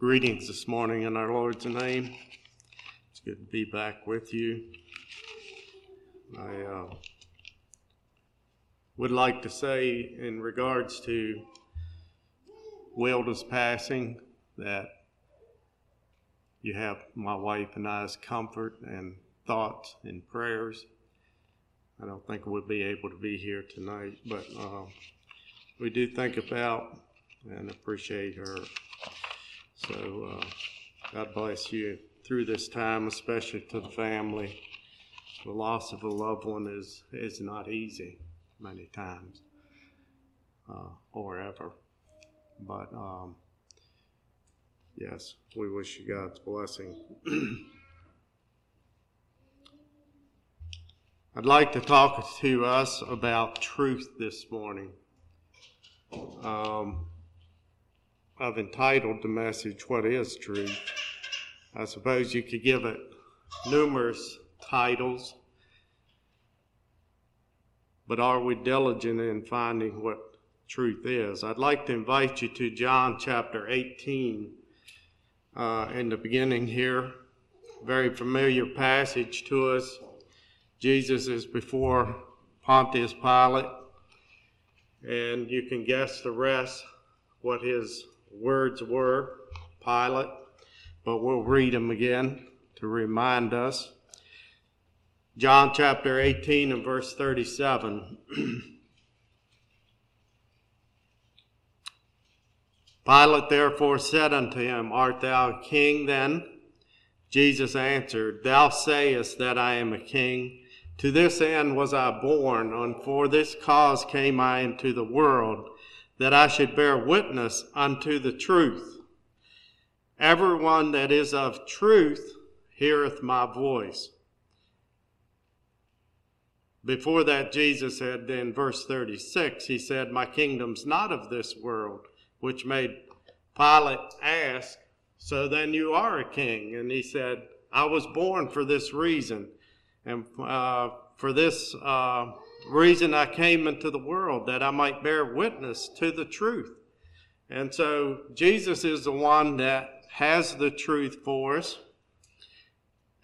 Greetings this morning in our Lord's name. It's good to be back with you. I uh, would like to say, in regards to Wilda's passing, that you have my wife and I's comfort and thoughts and prayers. I don't think we'll be able to be here tonight, but uh, we do think about and appreciate her. So uh, God bless you through this time, especially to the family. The loss of a loved one is is not easy many times uh, or ever, but um, yes, we wish you God's blessing. I'd like to talk to us about truth this morning. Um, I've entitled the message, What is Truth? I suppose you could give it numerous titles, but are we diligent in finding what truth is? I'd like to invite you to John chapter 18 uh, in the beginning here. Very familiar passage to us. Jesus is before Pontius Pilate, and you can guess the rest, what his words were, Pilate, but we'll read them again to remind us. John chapter 18 and verse 37. Pilate therefore said unto him, Art thou a king then? Jesus answered, Thou sayest that I am a king. To this end was I born, and for this cause came I into the world that I should bear witness unto the truth. Everyone that is of truth heareth my voice. Before that, Jesus said in verse 36, he said, My kingdom's not of this world, which made Pilate ask, So then you are a king? And he said, I was born for this reason, and uh, for this uh, reason I came into the world, that I might bear witness to the truth. And so Jesus is the one that has the truth for us.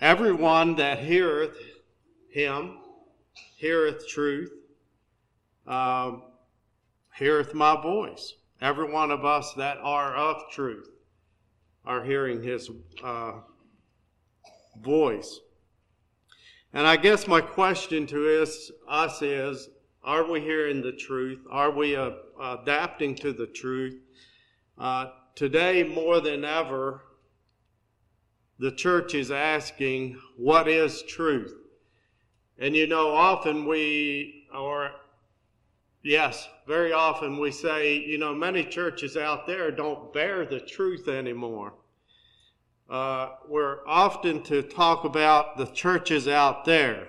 Everyone that heareth him heareth truth, um, heareth my voice. Every one of us that are of truth are hearing his uh, voice. And I guess my question to us, us is are we hearing the truth? Are we uh, adapting to the truth? Uh, today, more than ever, the church is asking, What is truth? And you know, often we, or yes, very often we say, you know, many churches out there don't bear the truth anymore uh, we're often to talk about the churches out there.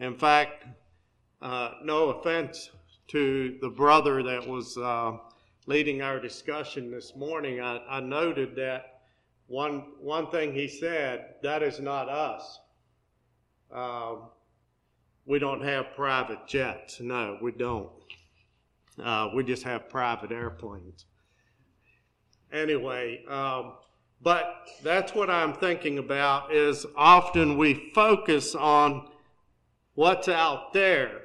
In fact, uh, no offense to the brother that was uh, leading our discussion this morning, I, I, noted that one, one thing he said, that is not us. Um, we don't have private jets. No, we don't. Uh, we just have private airplanes. Anyway, um, but that's what I'm thinking about is often we focus on what's out there.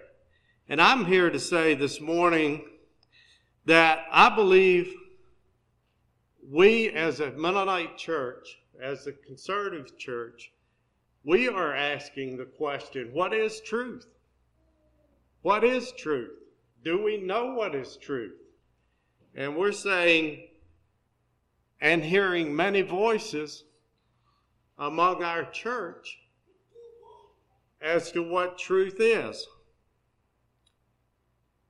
And I'm here to say this morning that I believe we as a Mennonite church, as a conservative church, we are asking the question, what is truth? What is truth? Do we know what is truth? And we're saying and hearing many voices among our church as to what truth is.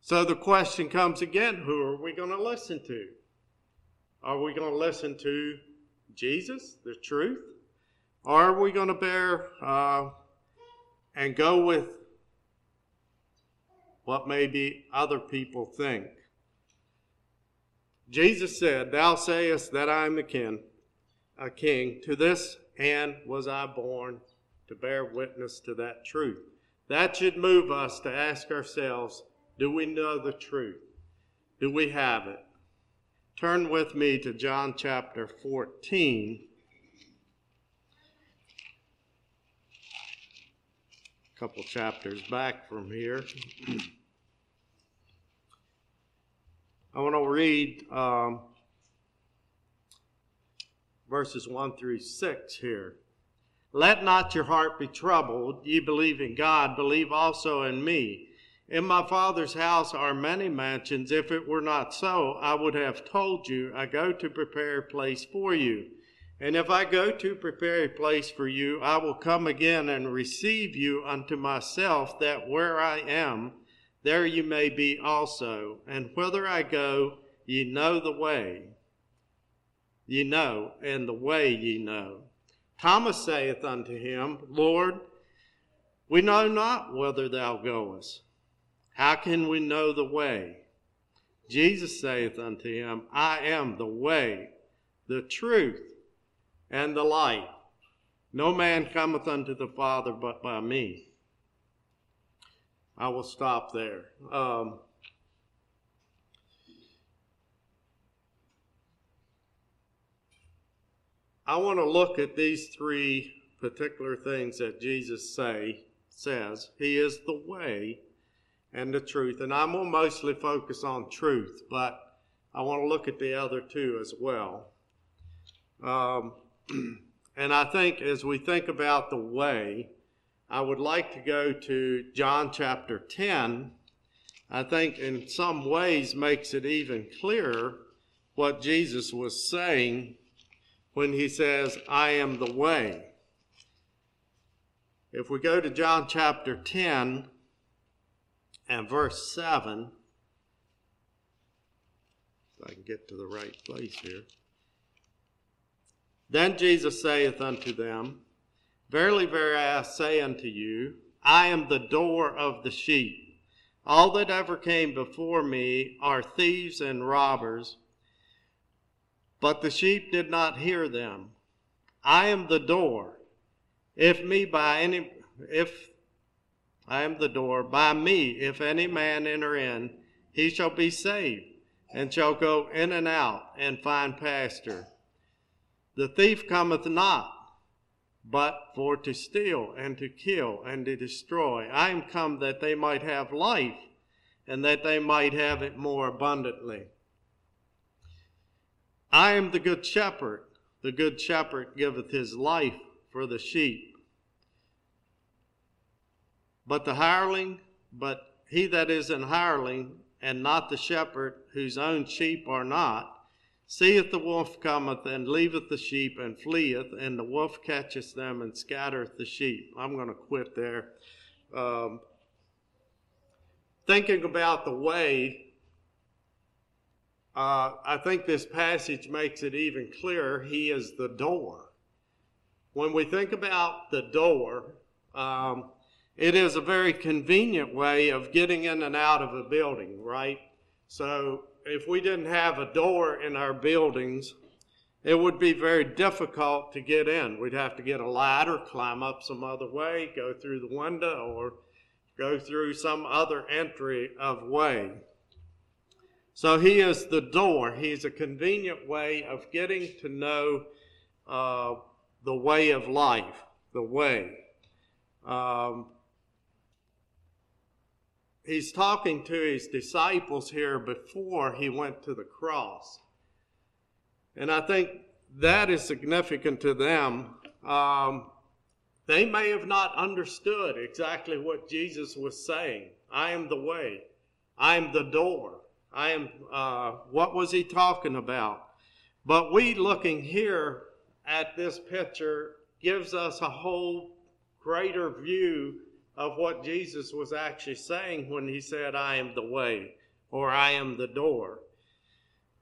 So the question comes again who are we going to listen to? Are we going to listen to Jesus, the truth? Or are we going to bear uh, and go with what maybe other people think? Jesus said, Thou sayest that I am a king, a king. To this end was I born, to bear witness to that truth. That should move us to ask ourselves, do we know the truth? Do we have it? turn with me to John chapter 14. A couple chapters back from here. I want to read um, verses 1 through 6 here. Let not your heart be troubled. Ye believe in God, believe also in me. In my Father's house are many mansions. If it were not so, I would have told you, I go to prepare a place for you. And if I go to prepare a place for you, I will come again and receive you unto myself, that where I am, there you may be also. And whither I go, ye know the way. Ye know, and the way ye know. Thomas saith unto him, Lord, we know not whither thou goest. How can we know the way? Jesus saith unto him, I am the way, the truth, and the life. No man cometh unto the Father but by me. I will stop there. Um, I want to look at these three particular things that Jesus say says. He is the way and the truth, and I'm going to mostly focus on truth, but I want to look at the other two as well. Um, and I think as we think about the way, I would like to go to John chapter 10. I think in some ways makes it even clearer what Jesus was saying when he says, I am the way. If we go to John chapter 10 and verse 7, if I can get to the right place here. Then Jesus saith unto them, Verily, verily, I say unto you, I am the door of the sheep. All that ever came before me are thieves and robbers but the sheep did not hear them. I am the door. If me by any, if I am the door, by me, if any man enter in, he shall be saved, and shall go in and out and find pasture. The thief cometh not, but for to steal and to kill and to destroy. I am come that they might have life, and that they might have it more abundantly. I am the good shepherd. The good shepherd giveth his life for the sheep. But the hireling, but he that is an hireling, and not the shepherd, whose own sheep are not, seeth the wolf cometh, and leaveth the sheep, and fleeth, and the wolf catcheth them, and scattereth the sheep. I'm going to quit there. Um, thinking about the way uh, I think this passage makes it even clearer. He is the door. When we think about the door, um, it is a very convenient way of getting in and out of a building, right? So if we didn't have a door in our buildings, it would be very difficult to get in. We'd have to get a ladder, climb up some other way, go through the window, or go through some other entry of way. So he is the door. He's a convenient way of getting to know uh, the way of life, the way. Um, he's talking to his disciples here before he went to the cross. And I think that is significant to them. Um, they may have not understood exactly what Jesus was saying. I am the way, I am the door. I am, uh, what was he talking about? But we looking here at this picture gives us a whole greater view of what Jesus was actually saying when he said, I am the way or I am the door.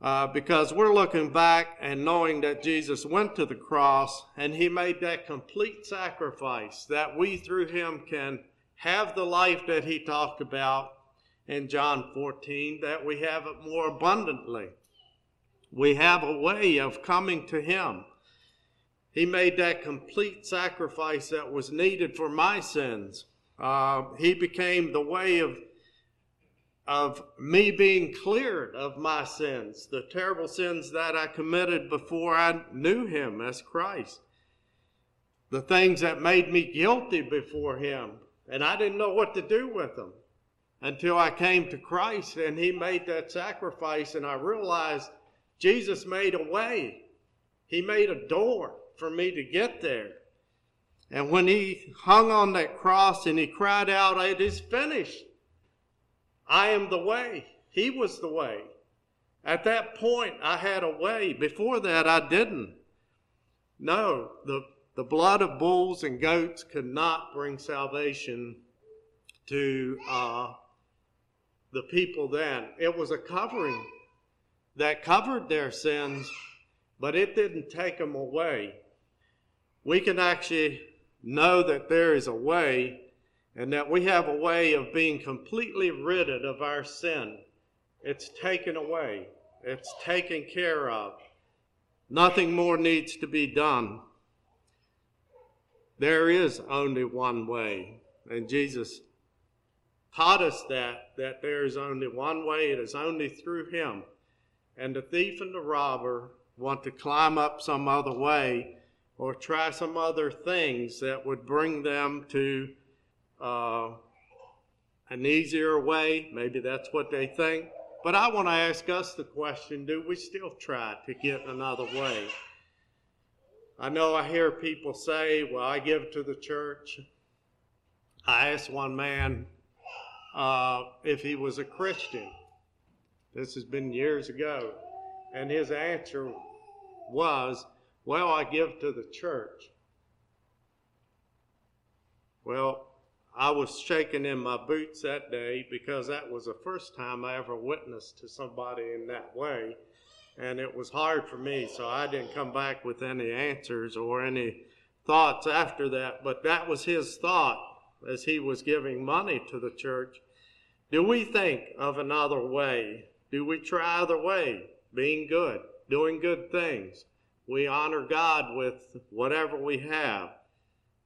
Uh, because we're looking back and knowing that Jesus went to the cross and he made that complete sacrifice that we through him can have the life that he talked about in John 14 that we have it more abundantly. We have a way of coming to Him. He made that complete sacrifice that was needed for my sins. Uh, he became the way of of me being cleared of my sins, the terrible sins that I committed before I knew Him as Christ, the things that made me guilty before Him, and I didn't know what to do with them until I came to Christ and He made that sacrifice, and I realized Jesus made a way. He made a door for me to get there. And when He hung on that cross and He cried out, It is finished, I am the way. He was the way. At that point, I had a way. Before that, I didn't. No, the, the blood of bulls and goats could not bring salvation to uh, the people then. It was a covering that covered their sins, but it didn't take them away. We can actually know that there is a way and that we have a way of being completely rid of our sin. It's taken away, it's taken care of. Nothing more needs to be done. There is only one way, and Jesus taught us that that there is only one way, it is only through him. And the thief and the robber want to climb up some other way or try some other things that would bring them to uh, an easier way. Maybe that's what they think. But I want to ask us the question do we still try to get another way? I know I hear people say, well, I give to the church. I asked one man uh, if he was a Christian. This has been years ago. And his answer was, well, I give to the church. Well, I was shaking in my boots that day because that was the first time I ever witnessed to somebody in that way. And it was hard for me, so I didn't come back with any answers or any thoughts after that. But that was his thought as he was giving money to the church. Do we think of another way? Do we try other way? Being good, doing good things. We honor God with whatever we have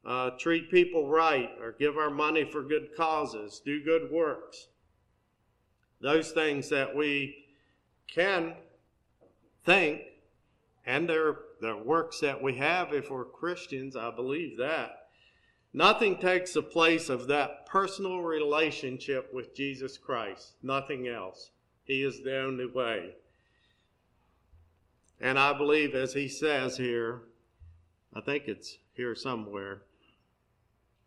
uh, treat people right, or give our money for good causes, do good works. Those things that we can think, and they're works that we have if we're Christians, I believe that. Nothing takes the place of that personal relationship with Jesus Christ. Nothing else. He is the only way. And I believe, as he says here, I think it's here somewhere,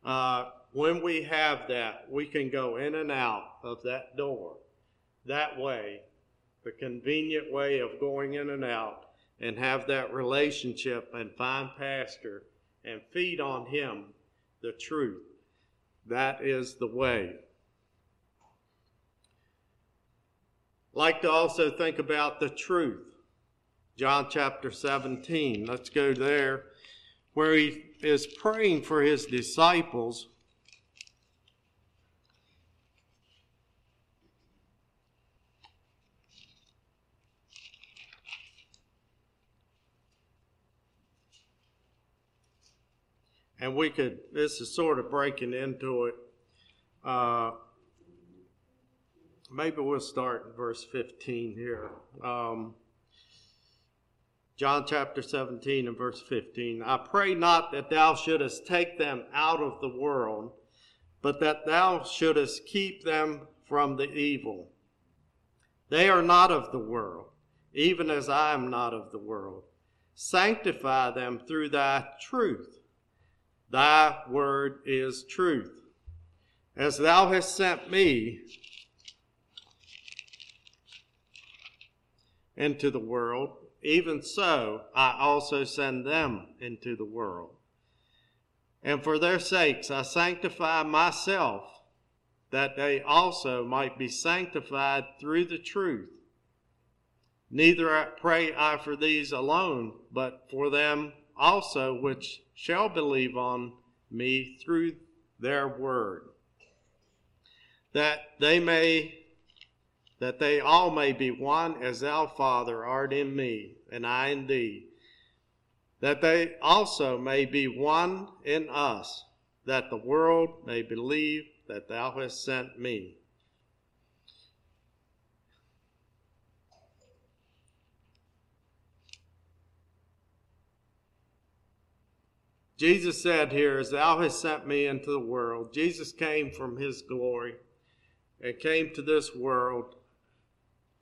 uh, when we have that, we can go in and out of that door that way, the convenient way of going in and out, and have that relationship and find pastor and feed on him the truth. That is the way. Like to also think about the truth. John chapter 17. Let's go there where he is praying for his disciples. And we could, this is sort of breaking into it. Uh, maybe we'll start in verse 15 here. Um, John chapter 17 and verse 15. I pray not that thou shouldest take them out of the world, but that thou shouldest keep them from the evil. They are not of the world, even as I am not of the world. Sanctify them through thy truth. Thy word is truth. As thou hast sent me into the world, even so I also send them into the world. And for their sakes I sanctify myself, that they also might be sanctified through the truth. Neither pray I for these alone, but for them also which shall believe on me through their word, that they may that they all may be one as thou, Father, art in me, and I in thee, that they also may be one in us, that the world may believe that thou hast sent me. Jesus said here, As thou hast sent me into the world, Jesus came from his glory and came to this world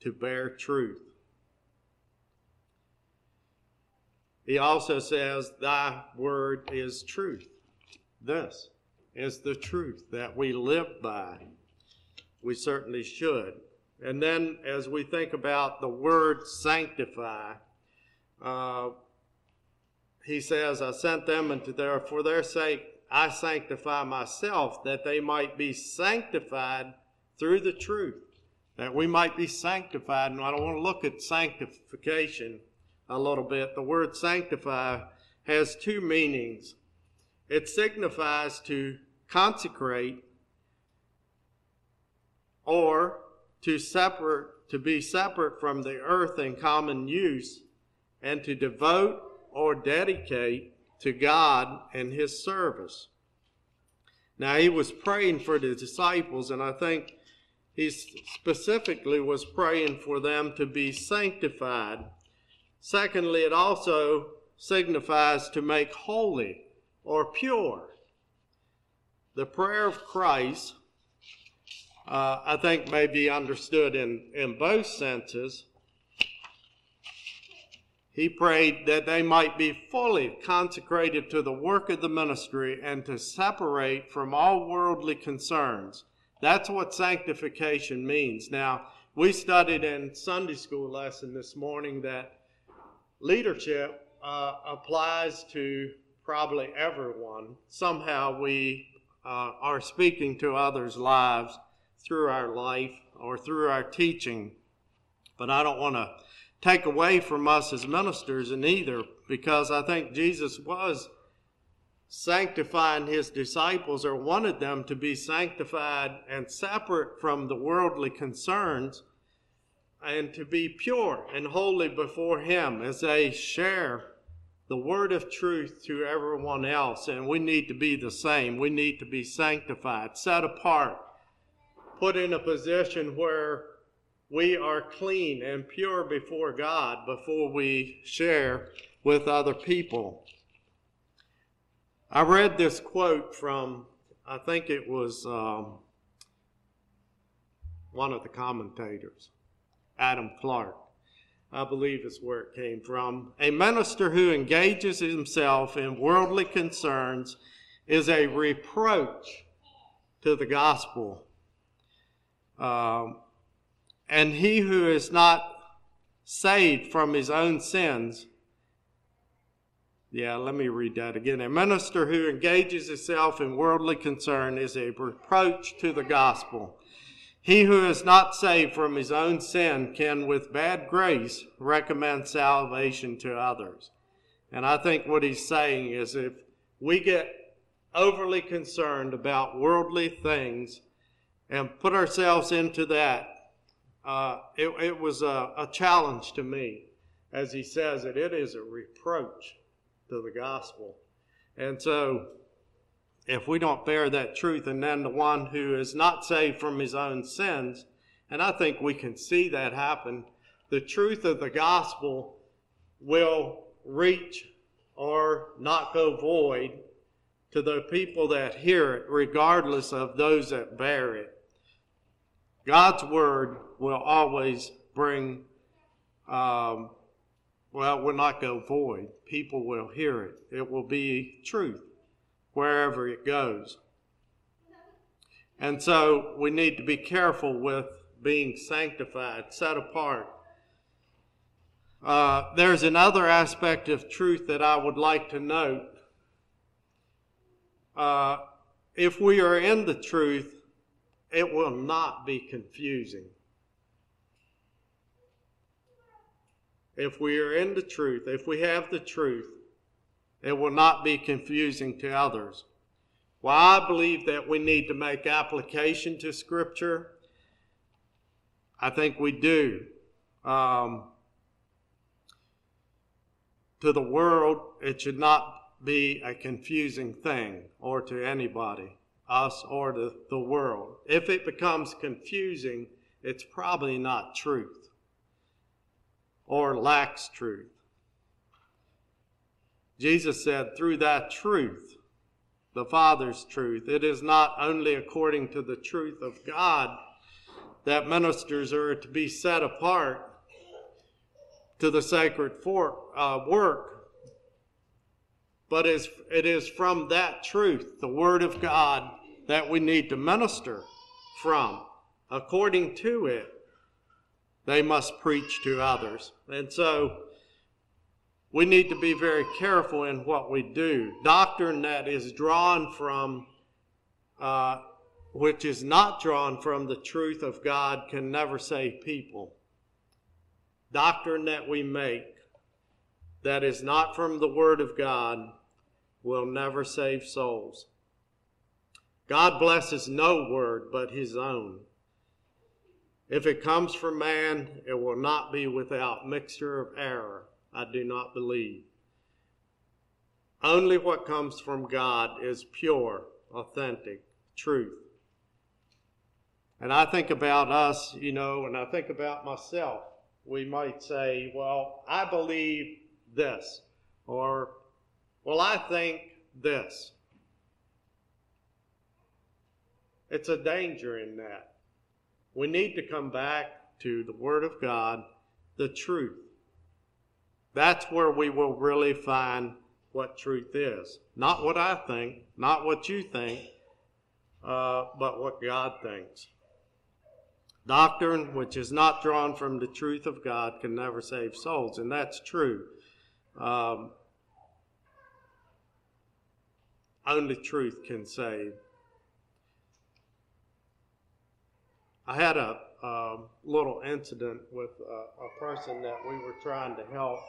to bear truth. He also says, Thy word is truth. This is the truth that we live by. We certainly should. And then, as we think about the word sanctify, uh, he says, I sent them into their, for their sake, I sanctify myself, that they might be sanctified through the truth. That we might be sanctified. And I want to look at sanctification a little bit. The word sanctify has two meanings. It signifies to consecrate or to separate to be separate from the earth in common use and to devote or dedicate to God and his service. Now he was praying for the disciples and I think he specifically was praying for them to be sanctified. Secondly, it also signifies to make holy or pure. The prayer of Christ uh, I think may be understood in, in both senses. He prayed that they might be fully consecrated to the work of the ministry and to separate from all worldly concerns. That's what sanctification means. Now, we studied in Sunday school lesson this morning that leadership uh, applies to probably everyone. Somehow we uh, are speaking to others' lives through our life or through our teaching. But I don't want to take away from us as ministers in either, because I think Jesus was sanctifying his disciples or wanted them to be sanctified and separate from the worldly concerns and to be pure and holy before him as they share the word of truth to everyone else. And we need to be the same. We need to be sanctified, set apart put in a position where we are clean and pure before God before we share with other people. I read this quote from, I think it was um, one of the commentators, Adam Clarke. I believe is where it came from. A minister who engages himself in worldly concerns is a reproach to the gospel um, and he who is not saved from his own sins, yeah, let me read that again. A minister who engages himself in worldly concern is a reproach to the gospel. He who is not saved from his own sin can, with bad grace, recommend salvation to others. And I think what he's saying is if we get overly concerned about worldly things, and put ourselves into that. Uh, it, it, was a, a, challenge to me. As he says it, it is a reproach to the gospel. And so, if we don't bear that truth, and then the one who is not saved from his own sins, and I think we can see that happen, the truth of the gospel will reach or not go void to the people that hear it, regardless of those that bear it. God's word will always bring, um, well, will not go void. People will hear it. It will be truth wherever it goes. And so we need to be careful with being sanctified, set apart. Uh, there's another aspect of truth that I would like to note. Uh, if we are in the truth, it will not be confusing. If we are in the truth, if we have the truth, it will not be confusing to others. Well, I believe that we need to make application to Scripture. I think we do. Um, to the world, it should not be a confusing thing, or to anybody us or the, the world. If it becomes confusing, it's probably not truth or lacks truth. Jesus said, through that truth, the Father's truth, it is not only according to the truth of God that ministers are to be set apart to the sacred for, uh, work, but it is from that truth, the Word of God, that we need to minister from. According to it, they must preach to others. And so we need to be very careful in what we do. Doctrine that is drawn from, uh, which is not drawn from the truth of God, can never save people. Doctrine that we make that is not from the Word of God will never save souls. God blesses no word but his own. If it comes from man, it will not be without mixture of error, I do not believe. Only what comes from God is pure, authentic, truth. And I think about us, you know, and I think about myself. We might say, well, I believe this, or well, I think this. It's a danger in that. We need to come back to the Word of God, the truth. That's where we will really find what truth is. Not what I think, not what you think, uh, but what God thinks. Doctrine which is not drawn from the truth of God can never save souls, and that's true. Um, only truth can save. I had a, a little incident with a, a person that we were trying to help,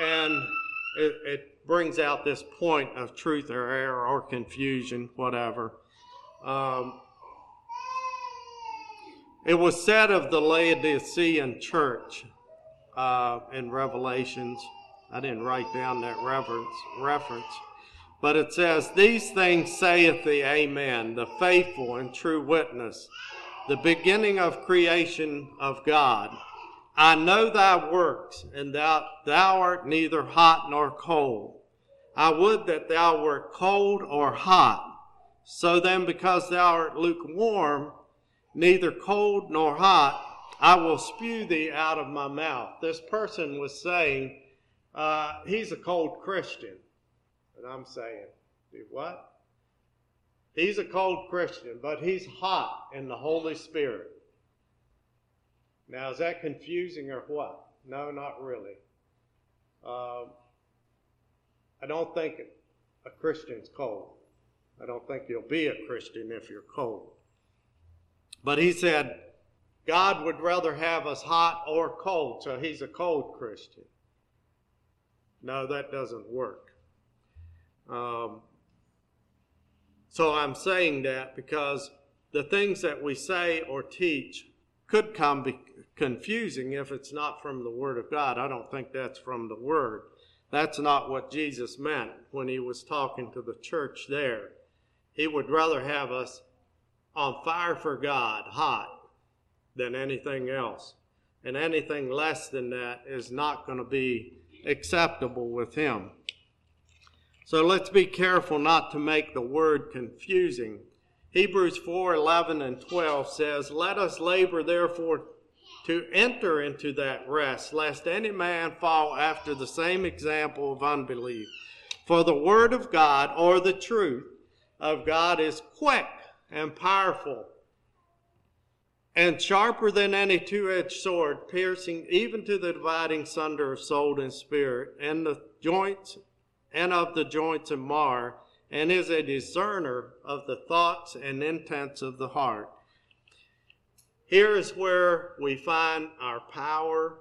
and it, it, brings out this point of truth or error or confusion, whatever. Um, it was said of the Laodicean church uh, in Revelations I didn't write down that reference, reference. But it says, These things saith the Amen, the faithful and true witness, the beginning of creation of God. I know thy works, and thou, thou art neither hot nor cold. I would that thou wert cold or hot. So then, because thou art lukewarm, neither cold nor hot, I will spew thee out of my mouth. This person was saying, uh, he's a cold Christian. And I'm saying, do what? He's a cold Christian, but he's hot in the Holy Spirit. Now, is that confusing or what? No, not really. Uh, I don't think a Christian's cold. I don't think you'll be a Christian if you're cold. But he said, God would rather have us hot or cold, so he's a cold Christian. No, that doesn't work. Um, so I'm saying that because the things that we say or teach could come be confusing if it's not from the Word of God. I don't think that's from the Word. That's not what Jesus meant when he was talking to the church there. He would rather have us on fire for God, hot, than anything else. And anything less than that is not going to be acceptable with him. So let's be careful not to make the word confusing. Hebrews 4 11 and 12 says, Let us labor therefore to enter into that rest, lest any man fall after the same example of unbelief. For the word of God, or the truth of God, is quick and powerful and sharper than any two edged sword, piercing even to the dividing sunder of soul and spirit, and the joints and of the joints and mar, and is a discerner of the thoughts and intents of the heart. Here is where we find our power.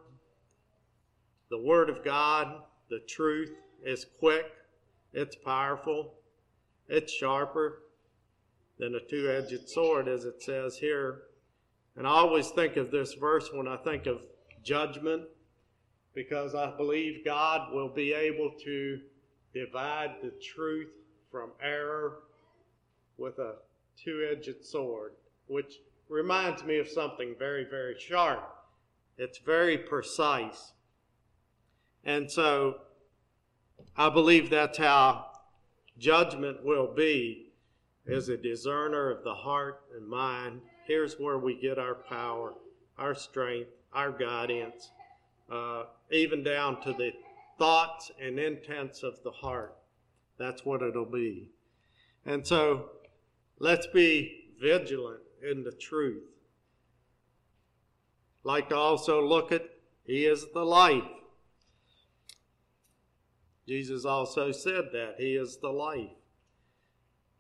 The Word of God, the truth, is quick, it's powerful, it's sharper than a two edged sword, as it says here and I always think of this verse when I think of judgment, because I believe God will be able to divide the truth from error with a two edged sword, which reminds me of something very, very sharp. It's very precise. And so I believe that's how judgment will be as a discerner of the heart and mind. Here's where we get our power, our strength, our guidance, uh, even down to the thoughts and intents of the heart. That's what it'll be. And so let's be vigilant in the truth. Like to also look at He is the life. Jesus also said that He is the life.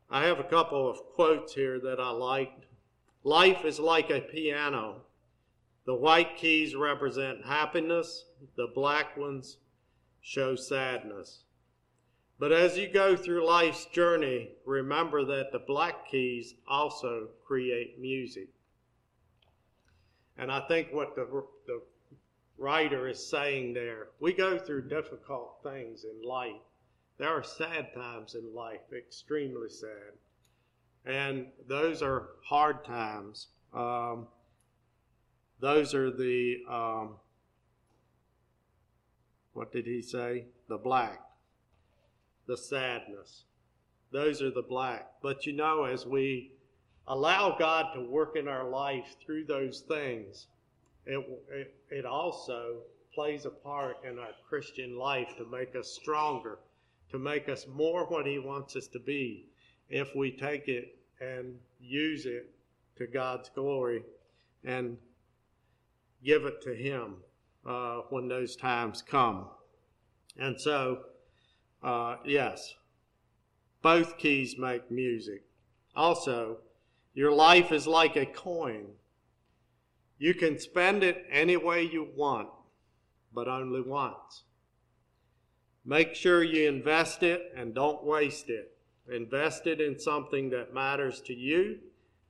I have a couple of quotes here that I liked. Life is like a piano. The white keys represent happiness, the black ones show sadness. But as you go through life's journey, remember that the black keys also create music. And I think what the, the writer is saying there, we go through difficult things in life. There are sad times in life, extremely sad. And those are hard times. Um, those are the, um, what did he say? The black, the sadness. Those are the black. But you know, as we allow God to work in our life through those things, it, it, it also plays a part in our Christian life to make us stronger, to make us more what He wants us to be if we take it and use it to God's glory and give it to Him uh, when those times come. And so, uh, yes, both keys make music. Also, your life is like a coin. You can spend it any way you want, but only once. Make sure you invest it and don't waste it. Invest it in something that matters to you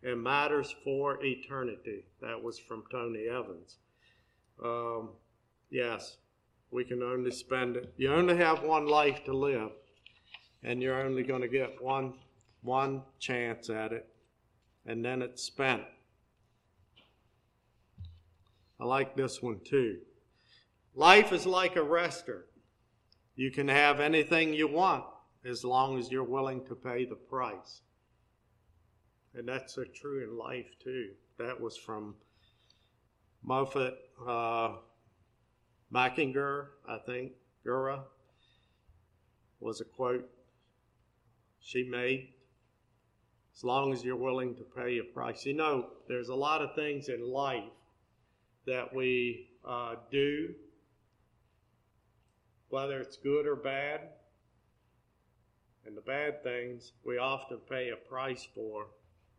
and matters for eternity. That was from Tony Evans. Um, yes, we can only spend it. You only have one life to live, and you're only going to get one one chance at it and then it's spent. I like this one too. Life is like a restaurant. You can have anything you want as long as you're willing to pay the price. And that's so true in life too. That was from Moffat uh, Mackinger, I think, Gura, was a quote she made as long as you're willing to pay a price. You know, there's a lot of things in life that we uh, do, whether it's good or bad. And the bad things we often pay a price for.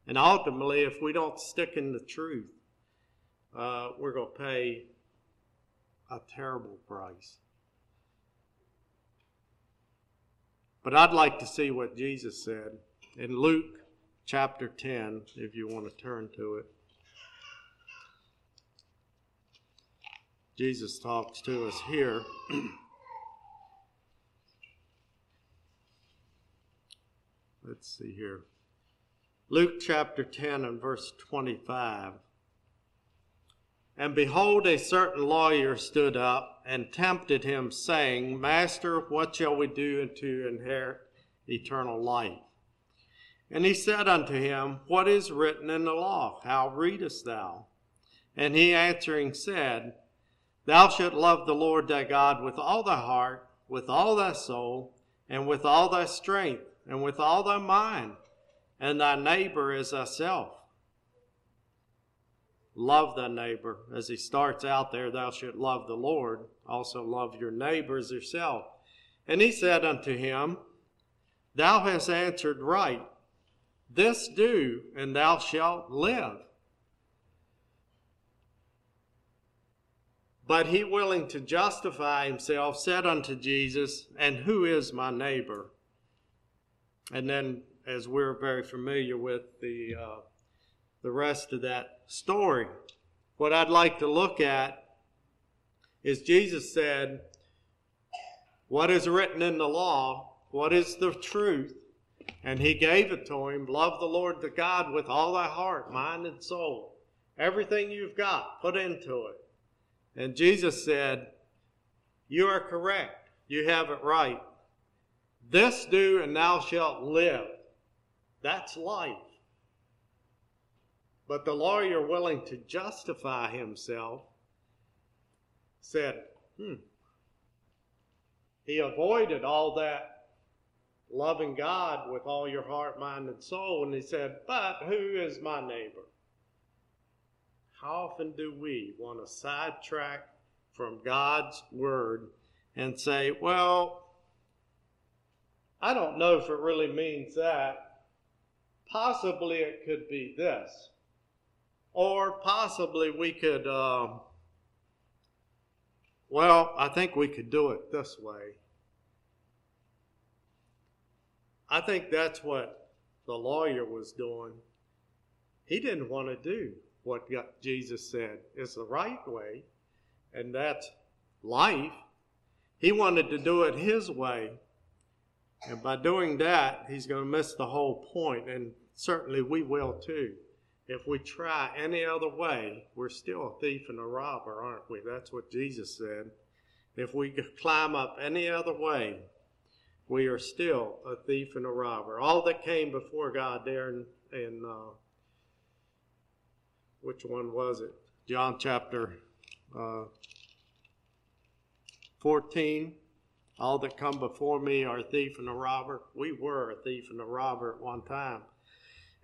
And ultimately, if we don't stick in the truth, uh, we're going to pay a terrible price. But I'd like to see what Jesus said in Luke chapter 10, if you want to turn to it. Jesus talks to us here. Let's see here. Luke chapter 10 and verse 25. And behold, a certain lawyer stood up and tempted him, saying, Master, what shall we do to inherit eternal life? And he said unto him, What is written in the law? How readest thou? And he answering said, Thou shalt love the Lord thy God with all thy heart, with all thy soul, and with all thy strength, and with all thy mind, and thy neighbor as thyself. Love thy neighbor. As he starts out there, thou shalt love the Lord, also love your neighbor as yourself. And he said unto him, Thou hast answered right. This do, and thou shalt live. But he, willing to justify himself, said unto Jesus, And who is my neighbor? And then, as we're very familiar with the, uh, the rest of that story, what I'd like to look at is Jesus said, What is written in the law? What is the truth? And he gave it to him. Love the Lord the God with all thy heart, mind, and soul. Everything you've got, put into it. And Jesus said, You are correct. You have it right. This do, and thou shalt live. That's life. But the lawyer, willing to justify himself, said, hmm. He avoided all that loving God with all your heart, mind, and soul, and he said, But who is my neighbor? How often do we want to sidetrack from God's word and say, Well, I don't know if it really means that. Possibly it could be this. Or possibly we could, uh, well, I think we could do it this way. I think that's what the lawyer was doing. He didn't want to do what Jesus said is the right way, and that's life. He wanted to do it his way. And by doing that, he's going to miss the whole point, and certainly we will too. If we try any other way, we're still a thief and a robber, aren't we? That's what Jesus said. If we climb up any other way, we are still a thief and a robber. All that came before God there in, in uh, which one was it? John chapter uh, 14. All that come before me are a thief and a robber. We were a thief and a robber at one time.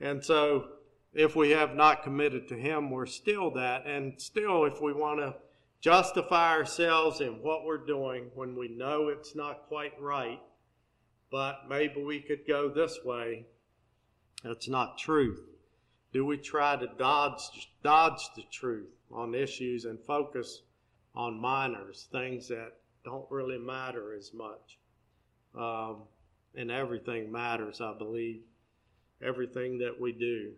And so, if we have not committed to Him, we're still that. And still, if we want to justify ourselves in what we're doing when we know it's not quite right, but maybe we could go this way, that's not truth. Do we try to dodge, dodge the truth on issues and focus on minors, things that don't really matter as much. Um, and everything matters, I believe, everything that we do.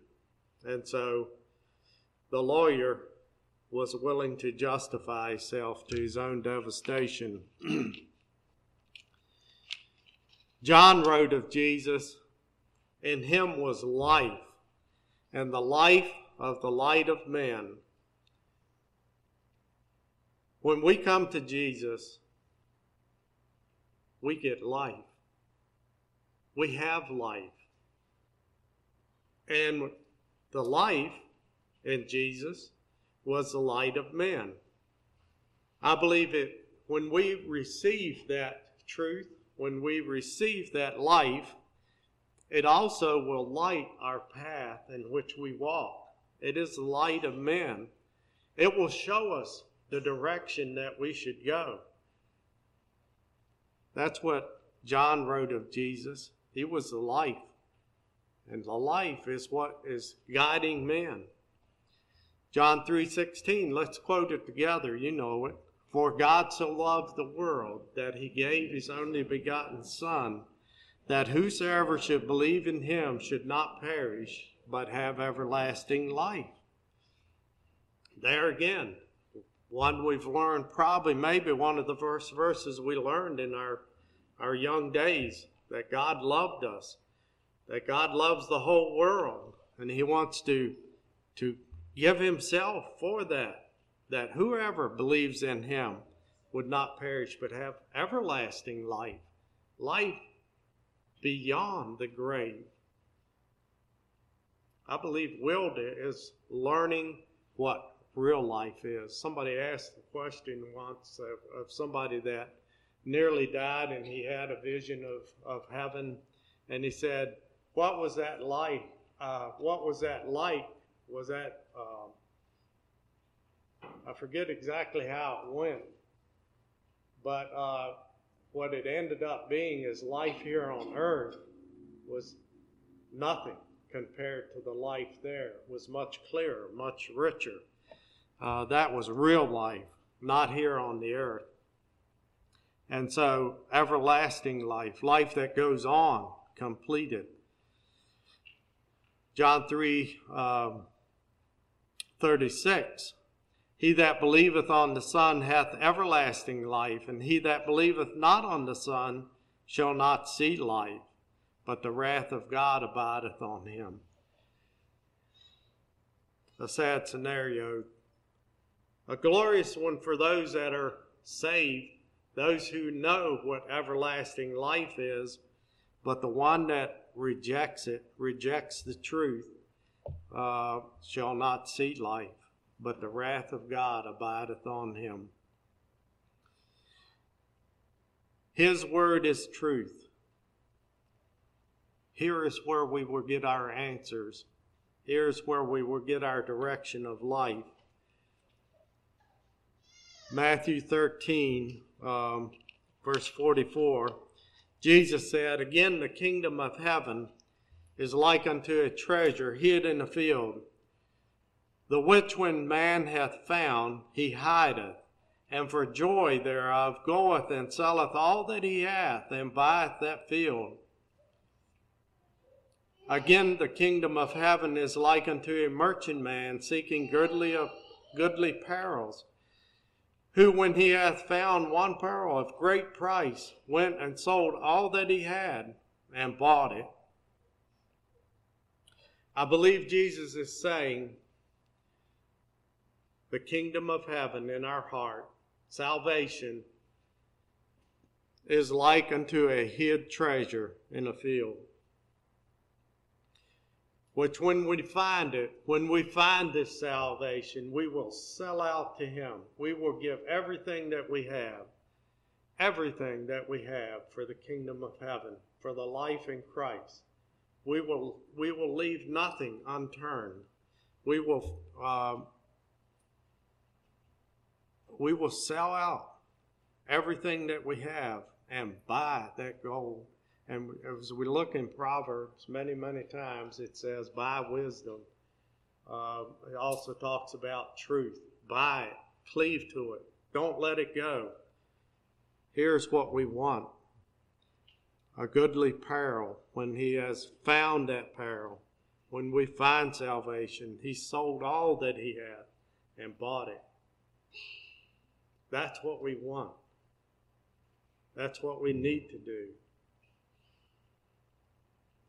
And so the lawyer was willing to justify himself to his own devastation. John wrote of Jesus, in him was life, and the life of the light of men. When we come to Jesus, we get life. We have life. And the life in Jesus was the light of men. I believe it when we receive that truth, when we receive that life, it also will light our path in which we walk. It is the light of men. It will show us the direction that we should go. That's what John wrote of Jesus. He was the life. And the life is what is guiding men. John 3:16, let's quote it together, you know it. For God so loved the world that he gave his only begotten son that whosoever should believe in him should not perish but have everlasting life. There again, one we've learned probably maybe one of the first verses we learned in our our young days that God loved us that God loves the whole world and he wants to to give himself for that that whoever believes in him would not perish but have everlasting life life beyond the grave I believe Wilda is learning what real life is. Somebody asked the question once of, of somebody that nearly died and he had a vision of, of heaven. And he said, What was that light? Uh, what was that light? Was that, um, I forget exactly how it went, but uh, what it ended up being is life here on earth was nothing compared to the life there. It was much clearer, much richer. Uh, that was real life, not here on the earth. And so, everlasting life, life that goes on, completed. John 3 um, 36. He that believeth on the Son hath everlasting life, and he that believeth not on the Son shall not see life, but the wrath of God abideth on him. A sad scenario a glorious one for those that are saved, those who know what everlasting life is, But the one that rejects it, rejects the truth, uh, shall not see life, but the wrath of God abideth on him. His word is truth. Here is where we will get our answers. Here's where we will get our direction of life. Matthew 13, um, verse 44, Jesus said, Again, the kingdom of heaven is like unto a treasure hid in a field, the which when man hath found, he hideth, and for joy thereof goeth and selleth all that he hath, and buyeth that field. Again, the kingdom of heaven is like unto a merchantman seeking goodly, goodly pearls who, when he hath found one pearl of great price, went and sold all that he had and bought it. I believe Jesus is saying, the kingdom of heaven in our heart, salvation, is like unto a hid treasure in a field which when we find it, when we find this salvation, we will sell out to Him. We will give everything that we have, everything that we have for the kingdom of heaven, for the life in Christ. We will, we will leave nothing unturned. We will, um, we will sell out everything that we have and buy that gold and as we look in Proverbs, many, many times it says, buy wisdom. Uh, it also talks about truth. Buy it, cleave to it, don't let it go. Here's what we want a goodly peril. When he has found that peril, when we find salvation, he sold all that he had and bought it. That's what we want. That's what we need to do.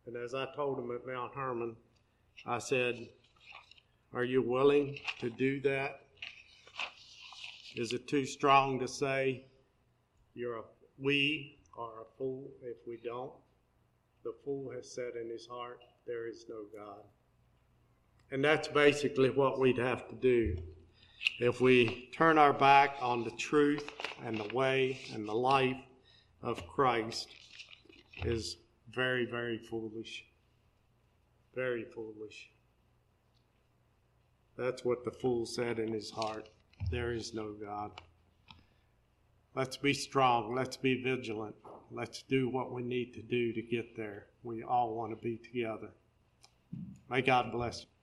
And as I told him at Mount Hermon, I said, Are you willing to do that? Is it too strong to say you're a, we are a fool if we don't? The fool has said in his heart, There is no God. And that's basically what we'd have to do. If we turn our back on the truth and the way and the life of Christ, is very, very foolish. Very foolish. That's what the fool said in his heart. There is no God. Let's be strong. Let's be vigilant. Let's do what we need to do to get there. We all want to be together. May God bless you.